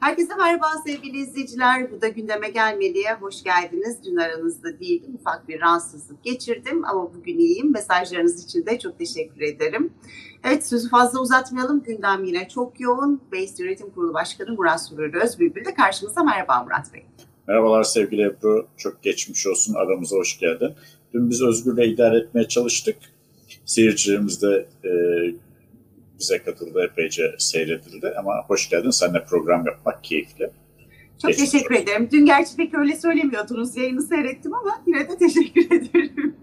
Herkese merhaba sevgili izleyiciler. Bu da gündeme gelmeliye hoş geldiniz. Dün aranızda değildim. Ufak bir rahatsızlık geçirdim ama bugün iyiyim. Mesajlarınız için de çok teşekkür ederim. Evet sözü fazla uzatmayalım. Gündem yine çok yoğun. Beys Yönetim Kurulu Başkanı Murat Sürür Özbülbül de karşımızda. Merhaba Murat Bey. Merhabalar sevgili Ebru. Çok geçmiş olsun. Aramıza hoş geldin. Dün biz Özgür'le idare etmeye çalıştık. Seyircilerimiz de e, bize katıldı, epeyce seyredildi ama hoş geldin. Seninle program yapmak keyifli. Çok Geçmiş teşekkür olsun. ederim. Dün gerçi pek öyle söylemiyordunuz. Yayını seyrettim ama yine de teşekkür ederim.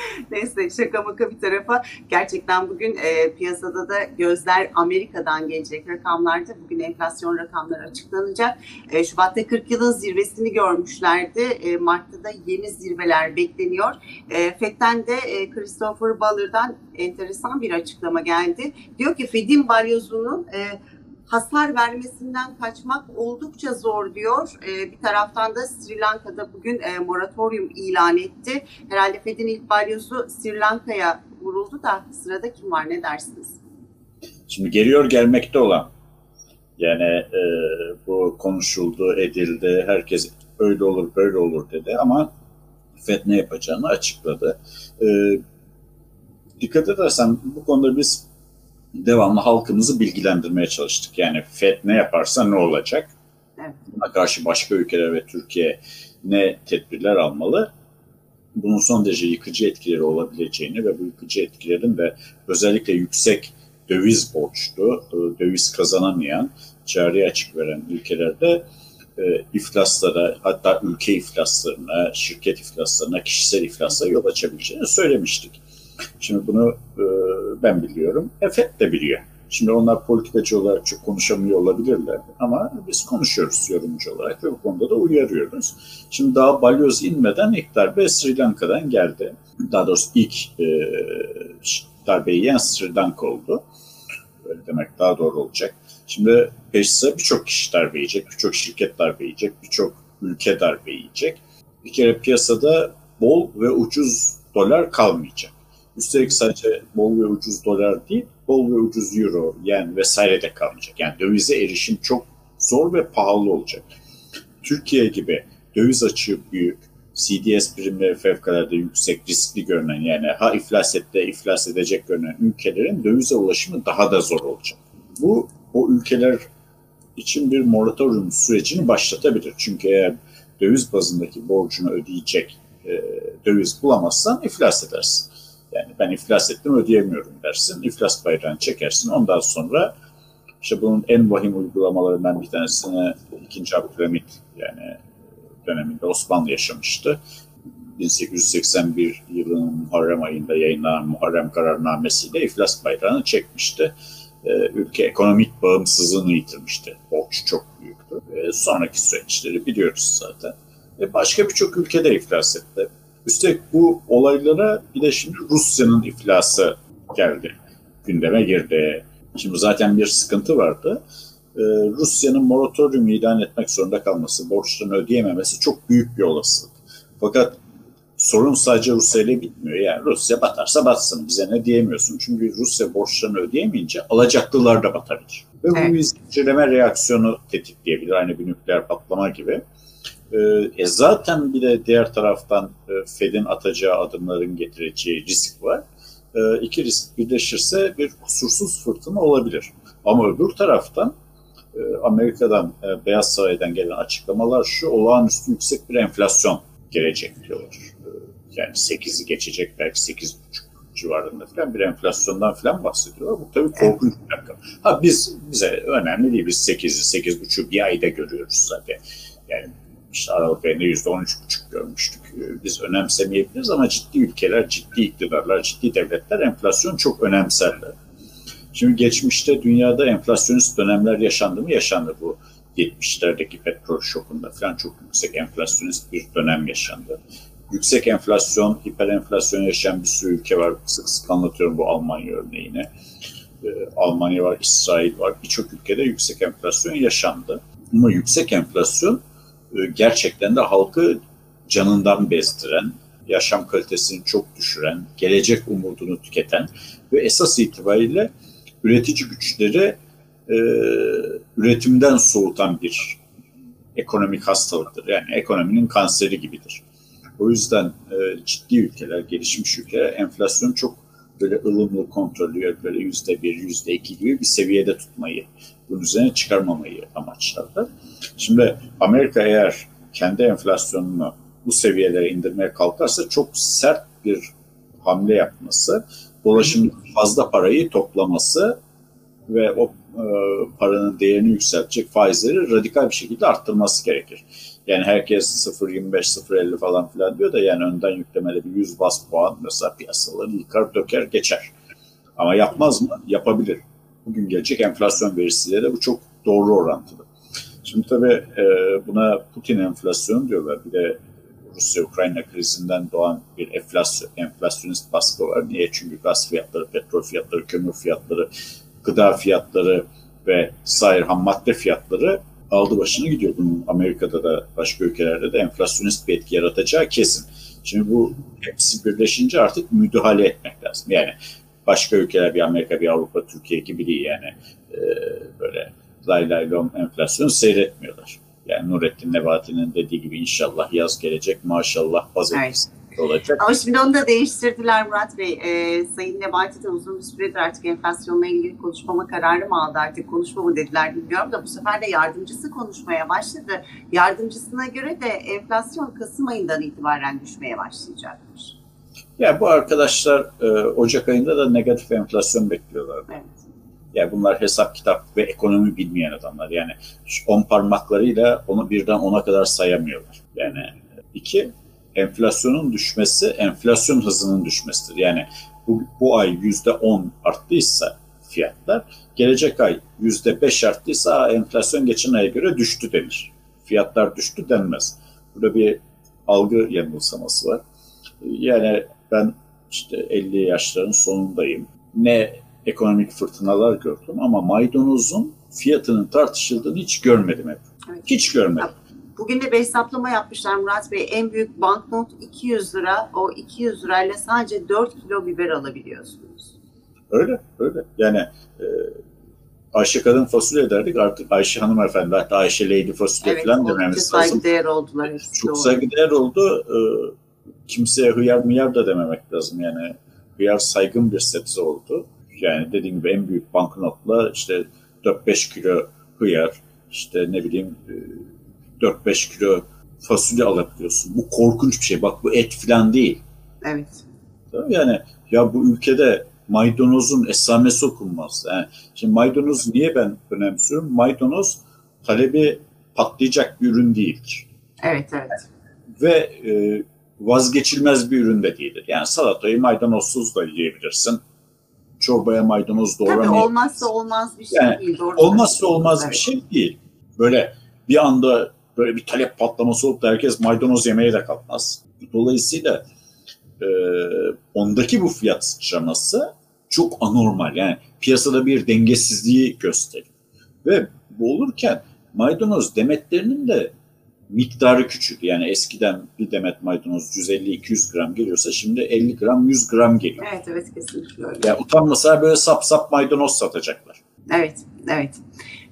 Neyse şaka maka bir tarafa. Gerçekten bugün e, piyasada da gözler Amerika'dan gelecek rakamlarda. Bugün enflasyon rakamları açıklanacak. E, Şubat'ta 40 yılın zirvesini görmüşlerdi. E, Mart'ta da yeni zirveler bekleniyor. E, FED'den de e, Christopher Baller'dan enteresan bir açıklama geldi. Diyor ki Fed'in balyozunun e, hasar vermesinden kaçmak oldukça zor diyor. E, bir taraftan da Sri Lanka'da bugün e, moratorium ilan etti. Herhalde Fed'in ilk balyozu Sri Lanka'ya vuruldu da sırada kim var ne dersiniz? Şimdi geliyor gelmekte olan yani e, bu konuşuldu, edildi, herkes öyle olur böyle olur dedi ama FED ne yapacağını açıkladı. E, dikkat edersen bu konuda biz devamlı halkımızı bilgilendirmeye çalıştık. Yani FED ne yaparsa ne olacak? Buna karşı başka ülkeler ve Türkiye ne tedbirler almalı? Bunun son derece yıkıcı etkileri olabileceğini ve bu yıkıcı etkilerin de özellikle yüksek döviz borçlu, e, döviz kazanamayan, cari açık veren ülkelerde e, iflaslara, hatta ülke iflaslarına, şirket iflaslarına, kişisel iflaslara yol açabileceğini söylemiştik. Şimdi bunu e, ben biliyorum, EFET de biliyor. Şimdi onlar politikacı olarak çok konuşamıyor olabilirler ama biz konuşuyoruz yorumcu olarak ve bu konuda da uyarıyoruz. Şimdi daha balyoz inmeden ilk darbe Sri Lanka'dan geldi. Daha doğrusu ilk e, darbeyi yiyen Sri Lanka oldu. Öyle demek daha doğru olacak. Şimdi peş sıra birçok kişi darbe yiyecek, birçok şirket darbe yiyecek, birçok ülke darbe yiyecek. Bir kere piyasada bol ve ucuz dolar kalmayacak. Üstelik sadece bol ve ucuz dolar değil, bol ve ucuz euro, yen vesaire de kalmayacak. Yani dövize erişim çok zor ve pahalı olacak. Türkiye gibi döviz açığı büyük, CDS primleri fevkalade yüksek, riskli görünen yani ha iflas etti, iflas edecek görünen ülkelerin dövize ulaşımı daha da zor olacak. Bu o ülkeler için bir moratorium sürecini başlatabilir. Çünkü eğer döviz bazındaki borcunu ödeyecek e, döviz bulamazsan iflas edersin. Yani ben iflas ettim ödeyemiyorum dersin. İflas bayrağını çekersin. Ondan sonra işte bunun en vahim uygulamalarından bir tanesini 2. Abdülhamit yani döneminde Osmanlı yaşamıştı. 1881 yılının Muharrem ayında yayınlanan Muharrem kararnamesiyle iflas bayrağını çekmişti. Ee, ülke ekonomik bağımsızlığını yitirmişti. Borç çok büyüktü. Ee, sonraki süreçleri biliyoruz zaten. Başka birçok ülkede iflas etti. Üstelik bu olaylara bir de şimdi Rusya'nın iflası geldi. Gündeme girdi. Şimdi zaten bir sıkıntı vardı. Ee, Rusya'nın moratorium ilan etmek zorunda kalması, borçlarını ödeyememesi çok büyük bir olasılık. Fakat sorun sadece Rusya ile bitmiyor. Yani Rusya batarsa batsın bize ne diyemiyorsun. Çünkü Rusya borçlarını ödeyemeyince alacaklılar da batabilir. Ve evet. bu bir zincirleme reaksiyonu tetikleyebilir. Aynı bir nükleer patlama gibi. Ee, e, zaten bir de diğer taraftan e, Fed'in atacağı adımların getireceği risk var. E, iki risk birleşirse bir kusursuz fırtına olabilir. Ama öbür taraftan e, Amerika'dan, e, Beyaz Saray'dan gelen açıklamalar şu olağanüstü yüksek bir enflasyon gelecek diyorlar. E, yani 8'i geçecek belki 8,5 civarında falan bir enflasyondan falan bahsediyorlar. Bu tabii korkunç bir rakam. Ha biz bize önemli değil. Biz 8'i 8,5 bir ayda görüyoruz zaten. Yani işte Aralık ayında yüzde on üç buçuk görmüştük. Ee, biz önemsemeyebiliriz ama ciddi ülkeler, ciddi iktidarlar, ciddi devletler enflasyon çok önemserler. Şimdi geçmişte dünyada enflasyonist dönemler yaşandı mı? Yaşandı bu 70'lerdeki petrol şokunda falan çok yüksek enflasyonist bir dönem yaşandı. Yüksek enflasyon, hiperenflasyon yaşayan bir sürü ülke var. Sık sık anlatıyorum bu Almanya örneğini. Ee, Almanya var, İsrail var. Birçok ülkede yüksek enflasyon yaşandı. Ama yüksek enflasyon gerçekten de halkı canından bezdiren, yaşam kalitesini çok düşüren, gelecek umudunu tüketen ve esas itibariyle üretici güçleri e, üretimden soğutan bir ekonomik hastalıktır. Yani ekonominin kanseri gibidir. O yüzden e, ciddi ülkeler, gelişmiş ülkeler enflasyon çok böyle ılımlı kontrollü, böyle yüzde bir, yüzde iki gibi bir seviyede tutmayı, bunun üzerine çıkarmamayı amaçlarlar. Şimdi Amerika eğer kendi enflasyonunu bu seviyelere indirmeye kalkarsa çok sert bir hamle yapması, dolaşım fazla parayı toplaması ve o e, paranın değerini yükseltecek faizleri radikal bir şekilde arttırması gerekir. Yani herkes 0.25, 0.50 falan filan diyor da yani önden yüklemeli bir 100 bas puan mesela piyasaları yıkar döker geçer. Ama yapmaz mı? Yapabilir. Bugün gelecek enflasyon verisiyle de bu çok doğru orantılı. Şimdi tabii e, buna Putin enflasyonu diyorlar. Bir de Rusya-Ukrayna krizinden doğan bir enflasyon, enflasyonist baskı var. Niye? Çünkü gaz fiyatları, petrol fiyatları, kömür fiyatları, gıda fiyatları ve sair ham madde fiyatları aldı başını gidiyor. Bunun Amerika'da da başka ülkelerde de enflasyonist bir etki yaratacağı kesin. Şimdi bu hepsi birleşince artık müdahale etmek lazım. Yani başka ülkeler bir Amerika, bir Avrupa, Türkiye gibi değil yani e, böyle lay lay lom enflasyon seyretmiyorlar. Yani Nurettin Nebati'nin dediği gibi inşallah yaz gelecek maşallah baz Evet. Olacak. Ama şimdi onu da değiştirdiler Murat Bey. Ee, Sayın Nebati de uzun bir süredir artık enflasyonla ilgili konuşmama kararı mı aldı artık konuşma mı dediler bilmiyorum da bu sefer de yardımcısı konuşmaya başladı. Yardımcısına göre de enflasyon Kasım ayından itibaren düşmeye başlayacakmış. Ya bu arkadaşlar e, Ocak ayında da negatif enflasyon bekliyorlar. Evet. Yani bunlar hesap kitap ve ekonomi bilmeyen adamlar. Yani on parmaklarıyla onu birden ona kadar sayamıyorlar. Yani iki, enflasyonun düşmesi enflasyon hızının düşmesidir. Yani bu, bu ay yüzde on arttıysa fiyatlar, gelecek ay yüzde beş arttıysa "Aa, enflasyon geçen aya göre düştü denir. Fiyatlar düştü denmez. Burada bir algı yanılsaması var. Yani ben işte 50 yaşların sonundayım. Ne ekonomik fırtınalar gördüm ama maydanozun fiyatının tartışıldığını hiç görmedim hep. Evet. Hiç görmedim. Bugün de bir hesaplama yapmışlar Murat Bey. En büyük banknot 200 lira. O 200 lirayla sadece 4 kilo biber alabiliyorsunuz. Öyle, öyle. Yani e, Ayşe kadın fasulye derdik artık Ayşe hanımefendi hatta Ayşe lady fasulye Evet, falan dememiz lazım. saygıdeğer oldular. hepsi Çok saygıdeğer oldu. E, kimseye hıyar mıyar da dememek lazım. Yani hıyar saygın bir sebze oldu. Yani dediğim gibi en büyük banknotla işte 4-5 kilo hıyar, işte ne bileyim e, 4-5 kilo fasulye alabiliyorsun. Bu korkunç bir şey. Bak bu et falan değil. Evet. Yani ya bu ülkede maydanozun esamesi okunmaz. Yani şimdi maydanoz niye ben önemsiyorum? Maydanoz talebi patlayacak bir ürün değildir. Evet, evet. Ve e, vazgeçilmez bir ürün de değildir. Yani salatayı maydanozsuz da yiyebilirsin. Çorbaya maydanoz Tabii doğramayabilirsin. olmazsa olmaz bir şey Yani değil. Doğru Olmazsa olmaz bir Evet. şey değil. Böyle bir anda böyle bir talep patlaması olup da herkes maydanoz yemeye de kalkmaz. Dolayısıyla e, ondaki bu fiyat sıçraması çok anormal. Yani piyasada bir dengesizliği gösteriyor. Ve bu olurken maydanoz demetlerinin de miktarı küçüldü. Yani eskiden bir demet maydanoz 150-200 gram geliyorsa şimdi 50 gram 100 gram geliyor. Evet, evet kesinlikle öyle. Yani utanmasa böyle sap sap maydanoz satacaklar. Evet, evet.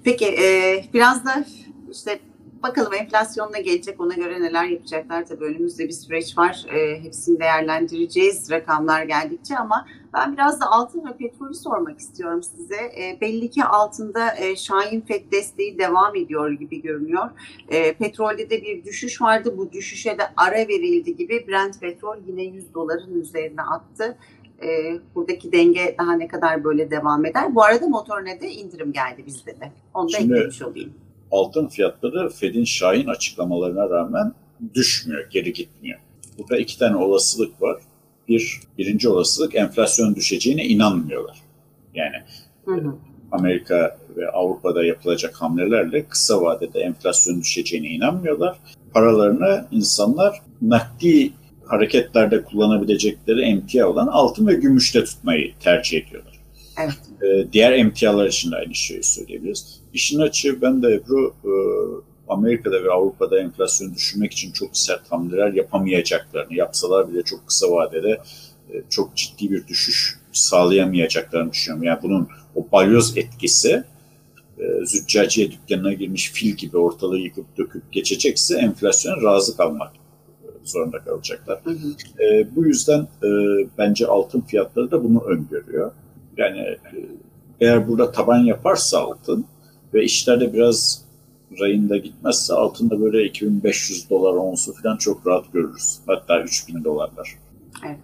Peki e, biraz da işte bakalım enflasyonla gelecek ona göre neler yapacaklar. Tabii önümüzde bir süreç var. E, hepsini değerlendireceğiz rakamlar geldikçe ama ben biraz da altın ve petrolü sormak istiyorum size. E, belli ki altında e, Şahin FED desteği devam ediyor gibi görünüyor. E, petrolde de bir düşüş vardı. Bu düşüşe de ara verildi gibi Brent petrol yine 100 doların üzerine attı. E, buradaki denge daha ne kadar böyle devam eder. Bu arada motorine de indirim geldi bizde de. Onu da Şimdi- eklemiş olayım. Altın fiyatları Fed'in Şahin açıklamalarına rağmen düşmüyor, geri gitmiyor. Burada iki tane olasılık var. Bir, birinci olasılık enflasyon düşeceğine inanmıyorlar. Yani Hı hı. Amerika ve Avrupa'da yapılacak hamlelerle kısa vadede enflasyon düşeceğine inanmıyorlar. Paralarını insanlar nakdi hareketlerde kullanabilecekleri emtia olan altın ve gümüşte tutmayı tercih ediyorlar. Evet. Ee, diğer emtialar için de aynı şeyi söyleyebiliriz. İşin açığı ben de Ebru e, Amerika'da ve Avrupa'da enflasyonu düşürmek için çok sert hamleler yapamayacaklarını, yapsalar bile çok kısa vadede e, çok ciddi bir düşüş sağlayamayacaklarını düşünüyorum. Yani bunun o balyoz etkisi e, züccaciye dükkanına girmiş fil gibi ortalığı yıkıp döküp geçecekse enflasyona razı kalmak zorunda kalacaklar. Hı hı. E, bu yüzden e, bence altın fiyatları da bunu öngörüyor. Yani e, eğer burada taban yaparsa altın ve işlerde biraz rayında gitmezse altında böyle 2500 dolar onsu falan çok rahat görürüz. Hatta 3000 dolarlar. Evet.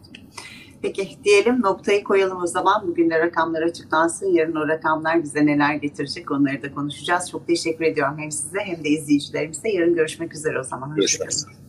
Peki diyelim noktayı koyalım o zaman. Bugün de rakamlar açıklansın. Yarın o rakamlar bize neler getirecek onları da konuşacağız. Çok teşekkür ediyorum hem size hem de izleyicilerimize. Yarın görüşmek üzere o zaman. Görüşmek üzere.